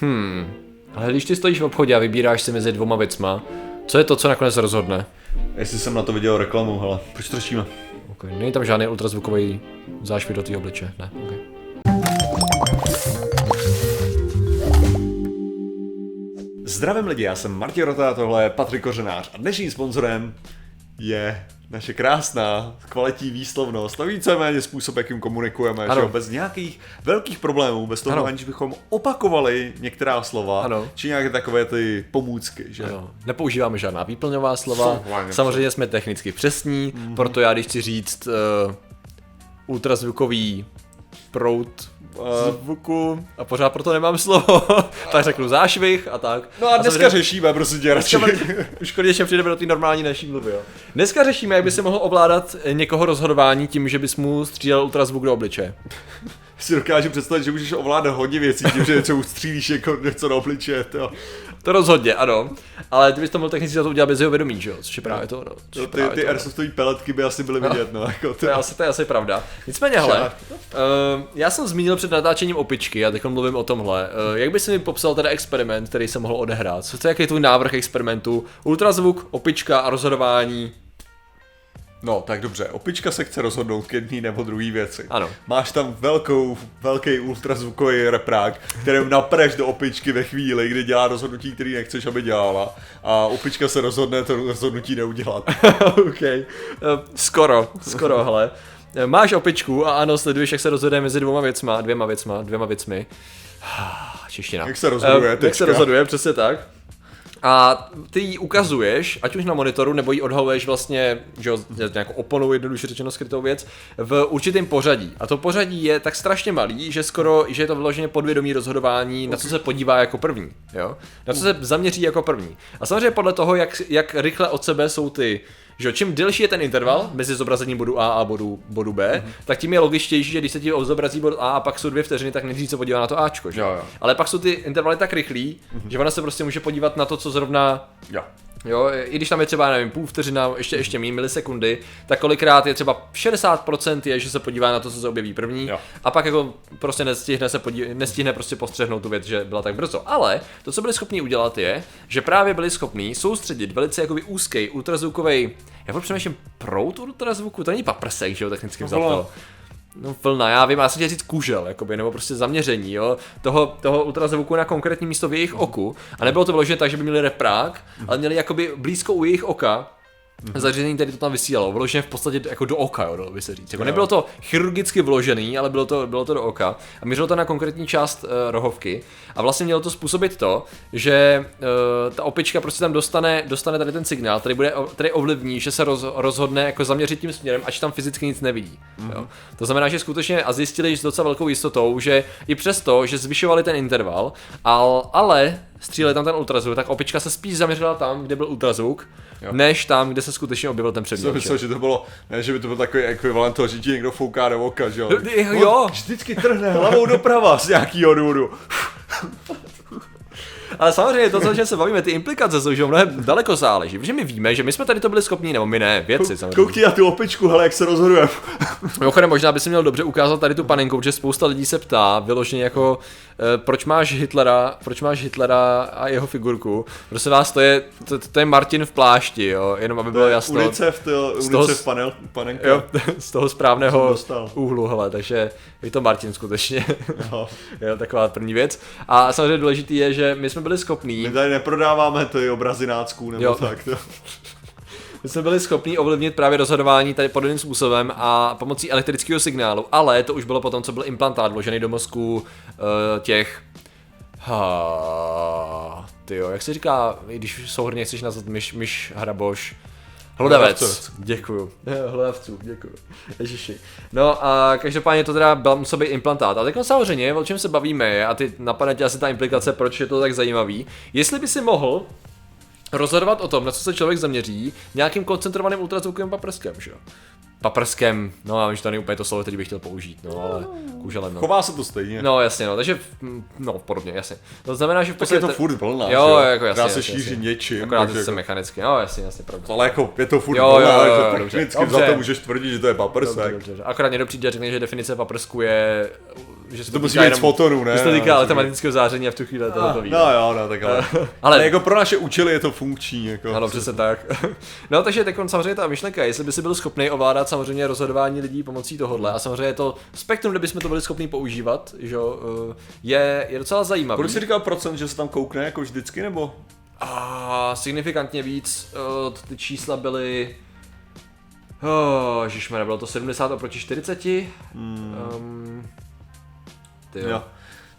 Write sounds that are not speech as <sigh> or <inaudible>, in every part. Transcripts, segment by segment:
Hmm. Ale když ty stojíš v obchodě a vybíráš si mezi dvoma věcma, co je to, co nakonec rozhodne? Jestli jsem na to viděl reklamu, hele, proč to řešíme? Okay. Není tam žádný ultrazvukový zášvit do tvého obliče, ne? Okay. Zdravím lidi, já jsem Martin Rota a tohle je Patrik Kořenář a dnešním sponzorem je naše krásná, kvalitní výslovnost a víceméně způsob, jakým komunikujeme, ano. že bez nějakých velkých problémů, bez toho, ano. aniž bychom opakovali některá slova, ano. či nějaké takové ty pomůcky, že? Ano. Nepoužíváme žádná výplňová slova, samozřejmě jsme technicky přesní, mm-hmm. proto já když chci říct uh, ultrazvukový prout uh, zvuku a pořád proto nemám slovo, <laughs> tak řeknu zášvih a tak. No a dneska a řešíme, prostě tě radši. <laughs> Už konečně přijdeme do té normální naší mluvy, jo. Dneska řešíme, jak by se mohl ovládat někoho rozhodování tím, že bys mu střílel ultrazvuk do obličeje si dokážu představit, že můžeš ovládat hodně věcí tím, že něco ustřílíš jako něco do obličeje. To. to rozhodně, ano. Ale ty bys to mohl technicky za to udělat bez jeho vědomí, že jo? Což je právě to, no. no ty ty airsoftové peletky by asi byly vidět, no. no jako to. to, je asi, to je asi pravda. Nicméně, hele, uh, já jsem zmínil před natáčením opičky a teď mluvím o tomhle. Uh, jak bys mi popsal teda experiment, který se mohl odehrát? Co to je, jaký je tvůj návrh experimentu? Ultrazvuk, opička a rozhodování No, tak dobře, opička se chce rozhodnout k jedné nebo druhé věci. Ano. Máš tam velkou, velký ultrazvukový reprák, kterým napreš do opičky ve chvíli, kdy dělá rozhodnutí, který nechceš, aby dělala. A opička se rozhodne to rozhodnutí neudělat. <laughs> OK. Uh, skoro, skoro, hele. Máš opičku a ano, sleduješ, jak se rozhoduje mezi dvěma věcma, dvěma věcma, dvěma věcmi. <sighs> Čeština. Jak se rozhoduje, uh, Jak se rozhoduje, přesně tak a ty ji ukazuješ, ať už na monitoru, nebo ji odhaluješ vlastně, že jo, nějakou oponou jednoduše řečeno skrytou věc, v určitém pořadí. A to pořadí je tak strašně malý, že skoro, že je to vyloženě podvědomí rozhodování, na co se podívá jako první, jo? Na co se zaměří jako první. A samozřejmě podle toho, jak, jak rychle od sebe jsou ty že čím delší je ten interval mezi zobrazením bodu A a bodu, bodu B, mm-hmm. tak tím je logičtější, že když se ti zobrazí bod A a pak jsou dvě vteřiny, tak nejdřív se podívá na to Ačko, že? Jo, jo. Ale pak jsou ty intervaly tak rychlí, mm-hmm. že ona se prostě může podívat na to, co zrovna jo. Jo, i když tam je třeba, nevím, půl vteřina, ještě, ještě méně milisekundy, tak kolikrát je třeba 60% je, že se podívá na to, co se objeví první, jo. a pak jako prostě nestihne se podí, nestihne prostě postřehnout tu věc, že byla tak brzo. Ale to, co byli schopni udělat, je, že právě byli schopni soustředit velice jakoby úzký ultrazvukový, já přemýšlím, prout ultrazvuku, to není paprsek, že jo, technicky vzato. No vlna, já vím, já jsem chtěl říct kůžel, jakoby, nebo prostě zaměření, jo, toho, toho ultrazvuku na konkrétní místo v jejich oku. A nebylo to vložené tak, že by měli reprák, ale měli jakoby blízko u jejich oka, mm-hmm. zařízení, které to tam vysílalo, vložené v podstatě jako do oka, jo, by se říct. Jako nebylo to chirurgicky vložený, ale bylo to, bylo to do oka a měřilo to na konkrétní část uh, rohovky a vlastně mělo to způsobit to, že uh, ta opička prostě tam dostane, dostane tady ten signál, který bude, který ovlivní, že se roz, rozhodne jako zaměřit tím směrem, až tam fyzicky nic nevidí. Mm-hmm. Jo. To znamená, že skutečně a zjistili s docela velkou jistotou, že i přesto, že zvyšovali ten interval, ale, ale stříleli tam ten ultrazvuk, tak opička se spíš zaměřila tam, kde byl ultrazvuk, jo. než tam, kde se skutečně objevil ten předmět. Jsem myslel, že to bylo, ne, že by to byl takový ekvivalent toho, že ti někdo fouká do oka, že jo? Jo. vždycky trhne hlavou doprava z nějakého důvodu. Ale samozřejmě to, co se bavíme, ty implikace jsou že mnohem daleko záleží, protože my víme, že my jsme tady to byli schopni, nebo my ne, věci samozřejmě. Koukni na tu opičku, hele, jak se rozhoduje. <laughs> Mimochodem, možná by si měl dobře ukázat tady tu panenku, že spousta lidí se ptá, vyloženě jako, e, proč máš Hitlera, proč máš Hitlera a jeho figurku. Prosím vás, to je, to, to je Martin v plášti, jo, jenom aby bylo jasno. UNICEF, to, UNICEF toho, panel, panenka. Jo, <laughs> z toho správného úhlu, hele, takže je to Martin skutečně. Jo. <laughs> jo, taková první věc. A samozřejmě důležitý je, že my jsme byli schopní. My tady neprodáváme ty obrazy nácků nebo jo. tak. To. <laughs> My jsme byli schopni ovlivnit právě rozhodování tady podobným způsobem a pomocí elektrického signálu, ale to už bylo potom, co byl implantát vložený do mozku uh, těch Ha, ty jo, jak se říká, když souhrně chceš nazvat myš, myš hraboš, Hlodavec. Děkuju. Hlodavců, děkuju. Ježiši. No a každopádně to teda byl, musel být implantát. A teď samozřejmě, o čem se bavíme, a ty napadne tě asi ta implikace, proč je to tak zajímavý. Jestli by si mohl rozhodovat o tom, na co se člověk zaměří, nějakým koncentrovaným ultrazvukovým paprskem, že jo? Paprskem, no já vím, že to není úplně to slovo, který bych chtěl použít, no ale kůželem. No. Chová se to stejně. No jasně, no, takže, no podobně, jasně. To znamená, že v podstatě... Tak je to furt vlna, jo, jo, jako jasně. Dá se šíří něčím. Akorát jako... se mechanicky, no jasně, jasně, pravda. Ale jako je to furt jo, vlna, jo, jo, jo, technicky za to můžeš tvrdit, že to je paprsek. Dobře, dobře, dobře. Akorát někdo přijde a řekne, že definice paprsku je že se to musí být fotonů, ne? Že se to týká elektromagnetického záření a v tu chvíli to no, No jo, no tak ale. <laughs> ale, ale jako pro naše účely je to funkční. Jako. Ano, přesně tak. <laughs> no takže teď samozřejmě ta myšlenka, jestli by si byl schopný ovládat samozřejmě rozhodování lidí pomocí tohohle a samozřejmě to spektrum, kde bychom to byli schopni používat, že, eh, je, je docela zajímavý. Proč jsi říkal procent, že se tam koukne jako vždycky, nebo? A signifikantně víc, uh, ty čísla byly Oh, ježišmarja, bylo to 70 oproti 40. Hmm. Um, ty jo. jo.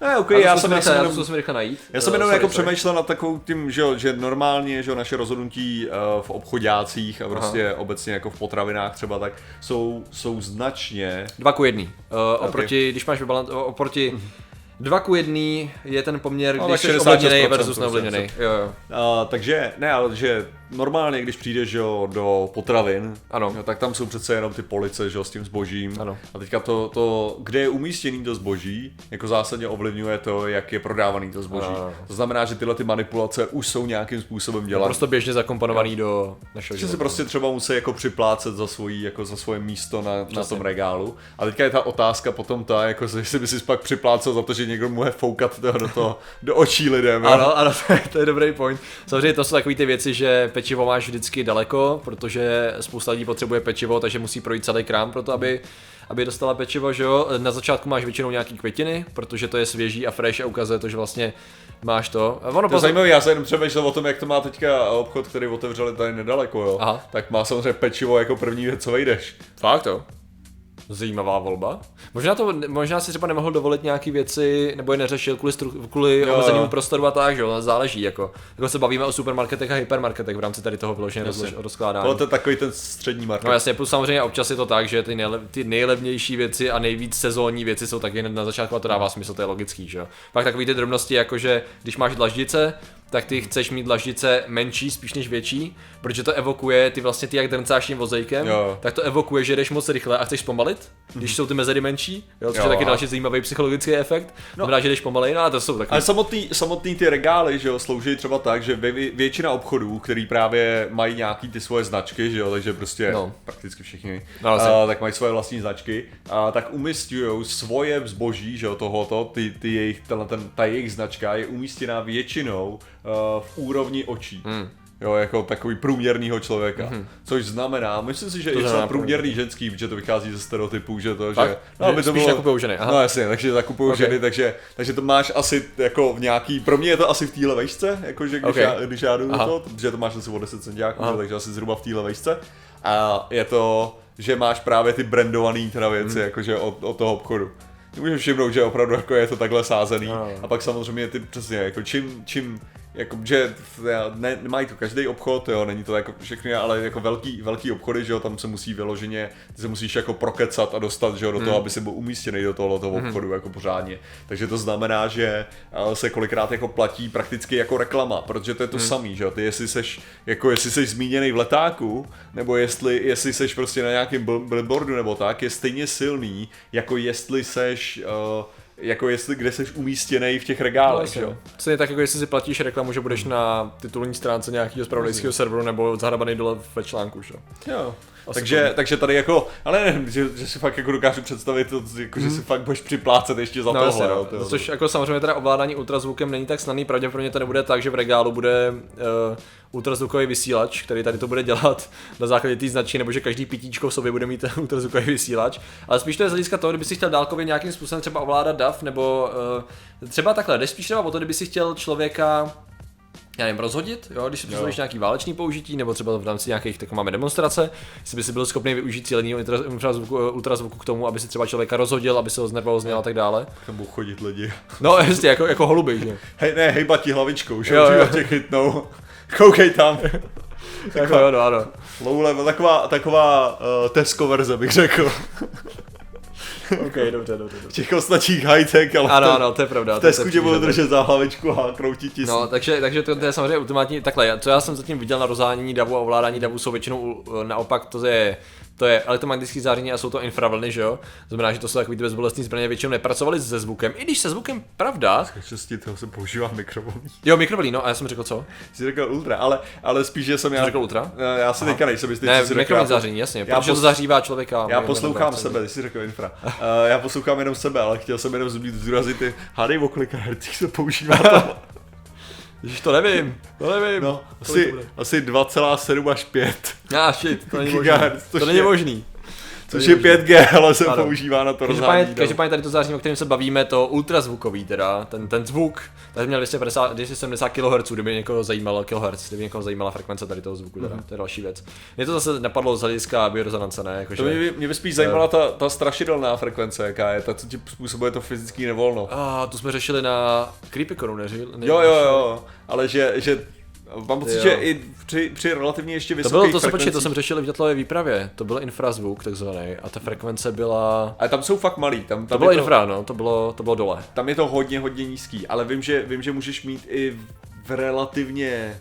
Ne, okay, já, jsem, rychle, jenom, já rychle najít. Já jsem jenom sorry, jako sorry. přemýšlel nad takovou tím, že, že normálně, že naše rozhodnutí uh, v obchodácích a prostě Aha. obecně jako v potravinách třeba tak jsou, jsou značně... Dva ku jedný. Uh, oproti, okay. když máš vybalant, oproti mm-hmm 2 ku 1 je ten poměr, no, když jsi ovlivněný versus neovlivněný. Jo, jo. Uh, takže ne, ale že normálně, když přijdeš jo, do potravin, ano. Jo, tak tam jsou přece jenom ty police že, s tím zbožím. Ano. A teďka to, to, kde je umístěný to zboží, jako zásadně ovlivňuje to, jak je prodávaný to zboží. Ano. To znamená, že tyhle ty manipulace už jsou nějakým způsobem dělané. Prostě běžně zakomponovaný jo. do našeho Že si prostě třeba musí jako připlácet za, svojí, jako za svoje místo na, na tom regálu. A teďka je ta otázka potom ta, jako jestli by si pak připlácel za to, že někdo může foukat do, do, toho, do očí lidem. Jo? Ano, ano, <laughs> to je, to je dobrý point. Samozřejmě to jsou takové ty věci, že pečivo máš vždycky daleko, protože spousta lidí potřebuje pečivo, takže musí projít celý krám pro to, aby aby dostala pečivo, že jo. Na začátku máš většinou nějaký květiny, protože to je svěží a fresh a ukazuje to, že vlastně máš to. Ono to je pozor... zajímavé, já se jenom přemýšlel o tom, jak to má teďka obchod, který otevřeli tady nedaleko, jo. Aha. Tak má samozřejmě pečivo jako první věc, co vejdeš. Fakt jo. Zajímavá volba. Možná, to, možná si třeba nemohl dovolit nějaké věci, nebo je neřešil kvůli, stru, kvůli omezenému prostoru a tak, že jo, záleží, jako, jako se bavíme o supermarketech a hypermarketech v rámci tady toho vyloženě rozkládání. Ale to je takový ten střední market. No jasně, plus samozřejmě občas je to tak, že ty, nejle, ty nejlevnější věci a nejvíc sezónní věci jsou taky na začátku a to dává smysl, to je logický, že jo. Pak takový ty drobnosti, jako že když máš dlaždice, tak ty chceš mít dlaždice menší spíš než větší, protože to evokuje, ty vlastně ty jak drncáš tím vozejkem, jo. tak to evokuje, že jdeš moc rychle a chceš zpomalit, když mhm. jsou ty mezery menší, jo, což jo, je taky další zajímavý psychologický efekt, no. znamená, že jdeš pomalej, no a to jsou taky. Ale samotný, samotný ty regály, že jo, slouží třeba tak, že vě, většina obchodů, který právě mají nějaký ty svoje značky, že jo, takže prostě no. prakticky všichni, no, a, tak mají svoje vlastní značky, a tak umistují svoje zboží, že jo, tohoto, ty, ty jejich, ten, ten, ta jejich značka je umístěná většinou v úrovni očí. Hmm. Jo, jako takový průměrného člověka. Mm-hmm. Což znamená, myslím si, že to i třeba průměrný ženský, protože to vychází ze stereotypů, že to, tak? že... No, aby to spíš bylo, ženy, aha. No jasně, takže nakupují okay. ženy, takže, takže to máš asi jako v nějaký, pro mě je to asi v téhle vejšce, jakože když, okay. já, když já jdu toho, protože to máš asi o 10 centiáků, takže asi zhruba v téhle vejšce. A je to, že máš právě ty brandované teda věci, mm. jakože od, od toho obchodu můžeš všimnout, že opravdu jako je to takhle sázený. No. A pak samozřejmě ty přesně, jako čím, čím jako, že ne, nemají to každý obchod, jo, není to jako všechny, ale jako velký, velký obchody, že jo, tam se musí vyloženě, ty se musíš jako prokecat a dostat, že jo, do toho, hmm. aby si byl umístěný do toho, toho hmm. obchodu, hmm. jako pořádně. Takže to znamená, že se kolikrát jako platí prakticky jako reklama, protože to je to hmm. samý, že jo, ty jestli seš, jako jestli seš zmíněný v letáku, nebo jestli, jestli seš prostě na nějakém billboardu nebo tak, je stejně silný, jako jestli seš uh, jako jestli kde jsi umístěný v těch regálech, no, jo. je tak jako jestli si platíš reklamu, že budeš na titulní stránce nějakého spravodajského serveru nebo zahrabaný dole ve článku, že jo. Asi takže, to... takže tady jako, ale ne, že, že si fakt jako dokážu představit to, jako, hmm. že si fakt budeš připlácet ještě za no, tohle. Jasně, no. jo, Což jako samozřejmě teda ovládání ultrazvukem není tak snadný, pravděpodobně to nebude tak, že v regálu bude uh, ultrazvukový vysílač, který tady to bude dělat na základě té značky, nebo že každý pitíčko v sobě bude mít ultrazvukový vysílač. Ale spíš to je z hlediska toho, kdyby si chtěl dálkově nějakým způsobem třeba ovládat DAF, nebo uh, třeba takhle, jdeš spíš třeba o to, kdyby si chtěl člověka já nevím, rozhodit, jo, když si představíš nějaký válečný použití, nebo třeba v rámci nějakých, tak máme demonstrace, jestli by si byl schopný využít cílený ultrazvuku, ultrazvuku k tomu, aby si třeba člověka rozhodil, aby se ho znervoznil a tak dále. Nebo chodit lidi. No, <laughs> jasně, jako, jako holuby, že? Hej, ne, hejbat ti hlavičkou, že jo, jo. tě chytnou. Koukej tam. <laughs> Jako jo, no, ano. Low level, taková, taková uh, Tesco verze bych řekl. <laughs> ok, dobře, dobře, dobře. V těch ostatních high-tech, ale ano, ano, to je pravda. V té skutě budu držet za hlavičku a kroutit ti. No, takže, takže to, to, je samozřejmě ultimátní, takhle, co já jsem zatím viděl na rozhánění davu a ovládání davu jsou většinou naopak to je to je elektromagnetické záření a jsou to infravlny, že jo? Znamená, že to jsou takový ty bezbolestní zbraně, většinou nepracovaly se zvukem, i když se zvukem, pravda. Šesti toho se používá mikrovlní. Jo, mikrovlní, no a já jsem řekl co? Jsi řekl ultra, ale, ale spíš, že jsem já. Jsi řekl ultra? Já si teďka nejsem jistý, Ne, jsi řekl. záření, jasně, já protože pos- to zahřívá člověka. Já poslouchám sebe, ty jsi řekl infra. Uh, já poslouchám jenom sebe, ale chtěl jsem jenom zdůraznit ty hady o kolika hercích se používá to. <laughs> Ježiš, to nevím, to nevím. No, asi, to asi 2,7 až 5. Ah, shit, to není <laughs> možný. což To není možný. Což je 5G, ale se Ano. používá na to Každopádně, rozhání. každopádně tady to záření, o kterém se bavíme, to ultrazvukový teda, ten, ten zvuk, tady měl 250, 270 kHz, kdyby někoho zajímalo kHz, kdyby někoho zajímala frekvence tady toho zvuku, teda, to je další věc. Mě to zase napadlo z hlediska biorezonance, ne? Jakože, To mě, by- mě by spíš zajímala ta, ta strašidelná frekvence, jaká je, ta, co ti způsobuje to fyzický nevolno. A tu jsme řešili na Creepyconu, neři? Ne, Jo, jo, jo, ale že, že mám pocit, že i při, při relativně ještě To vysokých bylo, to počkej, frekvencích, to jsem řešil v Dětlové výpravě, to byl infrazvuk takzvaný a ta frekvence byla... ale tam jsou fakt malý, tam, tam, To bylo to, infra, no, to bylo, to bylo dole. tam je to hodně, hodně nízký, ale vím, že, vím, že můžeš mít i v relativně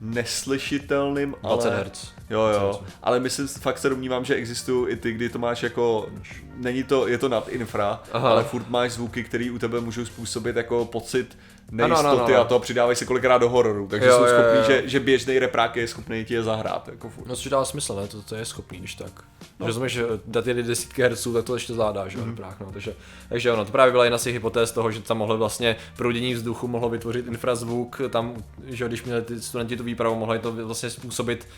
neslyšitelným, 20 ale... Hz. Jo, jo, ale myslím, fakt se domnívám, že existují i ty, kdy to máš jako, není to, je to nad infra, Aha. ale furt máš zvuky, které u tebe můžou způsobit jako pocit ano, nejistoty ano. a to přidávají se kolikrát do hororu, takže Jo, jsou jo, schopní, jo. že, že běžný reprák je schopný ti je zahrát, jako furt. No což dává smysl, ne? To, to je schopný, když tak. No. Rozumíš, že dát jedy desítky herců, tak to ještě zvládá, že jo, mm. no. takže, takže ono, to právě byla jedna z těch hypotéz toho, že tam mohlo vlastně proudění vzduchu mohlo vytvořit infrazvuk, tam, že jo, když měli ty studenti tu výpravu, mohli to vlastně způsobit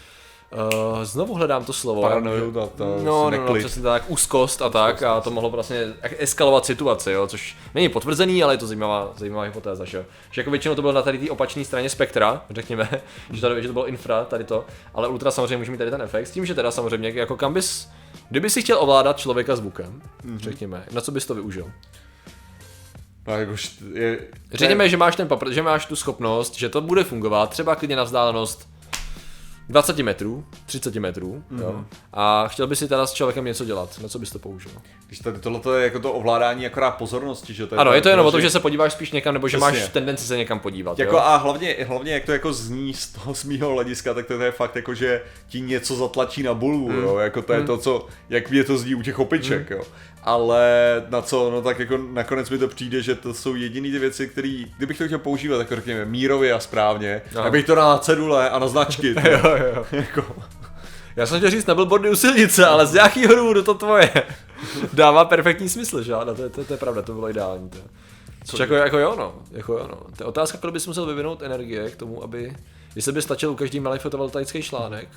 Uh, znovu hledám to slovo. Paranoju, ta- ta no, no, no, přesně tak, úzkost a tak a to mohlo vlastně eskalovat situaci, jo, což není potvrzený, ale je to zajímavá, zajímavá hypotéza, že. Že jako většinou to bylo na tady té opačné straně spektra, řekněme, <laughs> že, tady, že to bylo infra, tady to, ale ultra samozřejmě může mít tady ten efekt, s tím, že teda samozřejmě jako kam bys, kdyby si chtěl ovládat člověka zvukem, mm-hmm. řekněme, na co bys to využil? No, jakož je, Řekněme, že máš ten papr, že máš tu schopnost, že to bude fungovat třeba klidně na vzdálenost 20 metrů, 30 metrů, mm-hmm. jo. A chtěl bys si teda s člověkem něco dělat, na co bys to použil? když tady tohle je jako to ovládání akorát pozornosti, že to je Ano, je to jenom o tom, že se podíváš spíš někam, nebo že Přesně. máš tendenci se někam podívat. Jako jo? a hlavně, hlavně jak to jako zní z toho z mýho hlediska, tak to je fakt jako, že ti něco zatlačí na bulvu, mm. jo, jako to je to, co, jak mě to zní u těch opiček, mm. jo. Ale na co, no tak jako nakonec mi to přijde, že to jsou jediný ty věci, které, kdybych to chtěl používat, jako řekněme, mírově a správně, Aha. abych to na cedule a na značky, <laughs> jo, jo. jako, Já jsem chtěl říct na billboardy u silnice, ale z nějakého důvodu to tvoje <laughs> dává perfektní smysl, že ano, to, je- to, to, je pravda, to bylo ideální. To. Což jako, jako jo, no, jako jo, no. To je otázka, kolik bys musel vyvinout energie k tomu, aby, jestli by stačil u každý malý fotovoltaický článek,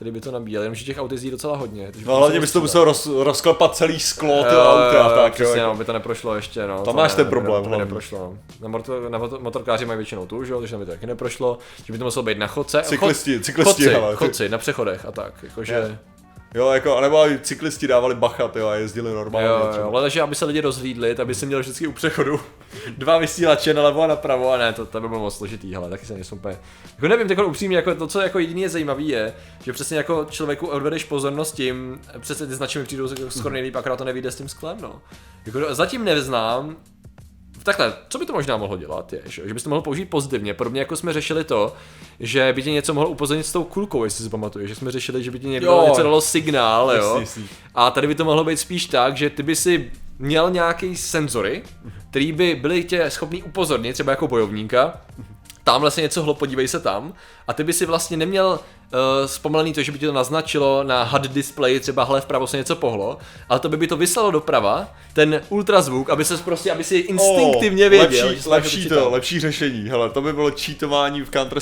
který by to nabíjel, jenomže těch aut jezdí docela hodně. takže no hlavně bys to musel roz, rozklepat celý sklo, ty Jo, auta, jo, jo, tak jo, přesně, jako. no, by to neprošlo ještě, no. Tam to máš ne, ten to problém by hlavně. neprošlo, no. Na, motor, na motor, motorkáři mají většinou tu, že jo, takže by to taky neprošlo, že by to muselo být na chodce. Cyklisti- chod- cyklisti, chodci, chodci, na přechodech a tak, jakože... Jo. Jako, anebo i cyklisti dávali bacha, jo, a jezdili normálně. Jo, jo, ale že aby se lidi rozhlídli, tak by si měl vždycky u přechodu <laughs> dva vysílače na levo a napravo a ne, to, to by bylo moc složitý, hele, taky se nejsem úplně. Jako nevím, jako upřímně, jako to, co jako jediný je zajímavý je, že přesně jako člověku odvedeš pozornost tím, přesně ty značky mi přijdou skoro nejlíp, akorát to nevíde s tím sklem, no. Jako zatím neznám, Takhle, co by to možná mohlo dělat, je, že, že bys to mohl použít pozitivně, podobně jako jsme řešili to, že by tě něco mohlo upozornit s tou kulkou, jestli si pamatuješ, že jsme řešili, že by ti někdo Jo. něco dalo signál, jo. Jasně, jasně. A tady by to mohlo být spíš tak, že ty by si měl nějaký senzory, který by byly tě schopný upozornit, třeba jako bojovníka, tamhle se něco hlo, podívej se tam, a ty by si vlastně neměl uh, zpomalený to, že by ti to naznačilo na HUD displeji, třeba hle vpravo se něco pohlo, ale to by by to vyslalo doprava, ten ultrazvuk, aby se prostě, aby si instinktivně věděl, Lepší, že jsi lepší něco to, lepší řešení. Hele, to by bylo cheatování v Counter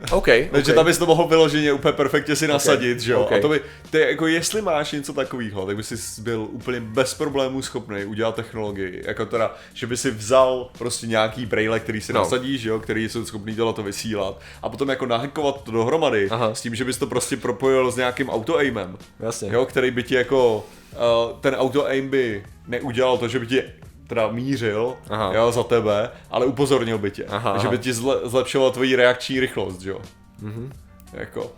Strikeu. OK, <laughs> Takže okay. tam bys to mohl vyloženě úplně perfektně si nasadit, že jo? ok. A to by, je jako jestli máš něco takového, tak by si byl úplně bez problémů schopný udělat technologii. Jako teda, že by si vzal prostě nějaký braille, který si No. nasadíš, že jo? Který jsou schopný tohle to vysílat. A potom jako nahackovat to dohromady Aha. s tím, že bys to prostě propojil s nějakým auto-aimem. Jasně. Jo, který by ti jako, uh, ten auto-aim by neudělal to, že by ti teda mířil Aha. jo, za tebe, ale upozornil by tě. Aha, že by ti zle, zlepšoval tvoji reakční rychlost, jo. Mhm. Jako.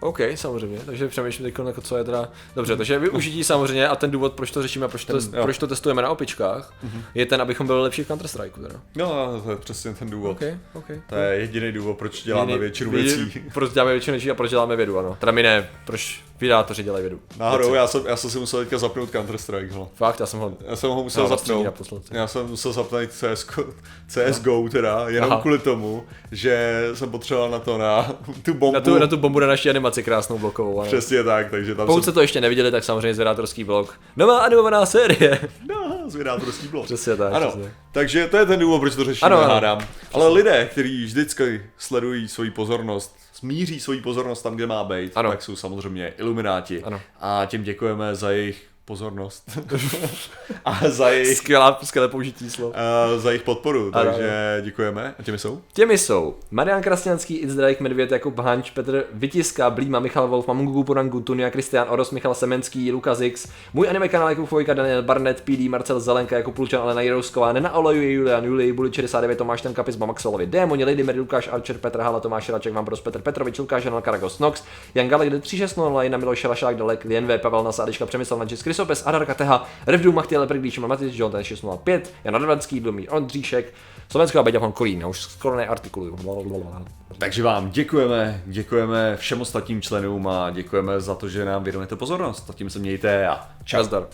OK, samozřejmě, takže přemýšlím teď, jako co je teda... Dobře, takže využití samozřejmě a ten důvod, proč to řešíme a proč to, Ten- jo. proč to testujeme na opičkách, je ten, abychom byli lepší v Counter Strike teda. No, to je přesně ten důvod. OK, OK. To je jediný důvod, proč děláme většinu věcí. Proč děláme většinu věcí a proč děláme vědu, ano. Teda my ne, proč Vydátoři dělají vědu. Náhodou, já jsem, já jsem si musel teďka zapnout Counter-Strike, hele. Fakt, já jsem ho... Já jsem ho musel Já zapnout. naposled. Já jsem musel zapnout CSGO, CSGO teda, jenom Aha. kvůli tomu, že jsem potřeboval na to, na tu bombu. Na tu, na tu bombu na naší animaci krásnou blokovou. Ano. Přesně tak, takže tam Pokud jsem... jste to ještě neviděli, tak samozřejmě zvědátorský blog. Nová animovaná série. No, zvědátorský blok. Přesně tak, Ano, přesně. takže to je ten důvod, proč to řešíme, Ano, ano. hádám. Ale lidé, kteří vždycky sledují svoji pozornost, smíří svoji pozornost tam, kde má být, Ano. tak jsou samozřejmě ilumináti. Ano. A těm děkujeme za jejich pozornost. <laughs> a za jejich, Skvělá, skvělé použití slov. uh, za jejich podporu, Ano, takže děkujeme. A těmi jsou? Těmi jsou Marian Krasňanský, Izdrajk, Medvěd, Jakub Hanč, Petr Vytiska, Blíma, Michal Wolf, Mamungu Purangu, Tunia, Kristian Oros, Michal Semenský, Lukas X, můj anime kanál Jakub Fojka, Daniel Barnett, PD, Marcel Zelenka, Jakub Pulčan, Alena Jirousková, Nena Olejuje, Julian Julij, Buli 69, Tomáš Ten Kapis, Maxolovi, Démoni, Lady Mary, Lukáš Archer, Petr Hala, Tomáš Raček, Vambros, Petr Petrovič, Lukáš Janel, Karagos, Nox, Jan Galek, 3600, Lajna, Miloš Šalašák, Dalek, Lien V, Pavel Nasádička, Přemysl Nančis, Krysopes, Adar Kateha, Revdu, Glíš, Matis, John, ten 605, Jan Radvanský, Blumír Ondříšek, Slovensko a Beďa van Kolín, už skoro neartikuluju. Takže vám děkujeme, děkujeme všem ostatním členům a děkujeme za to, že nám věnujete pozornost. A tím se mějte a čau. Nazdar.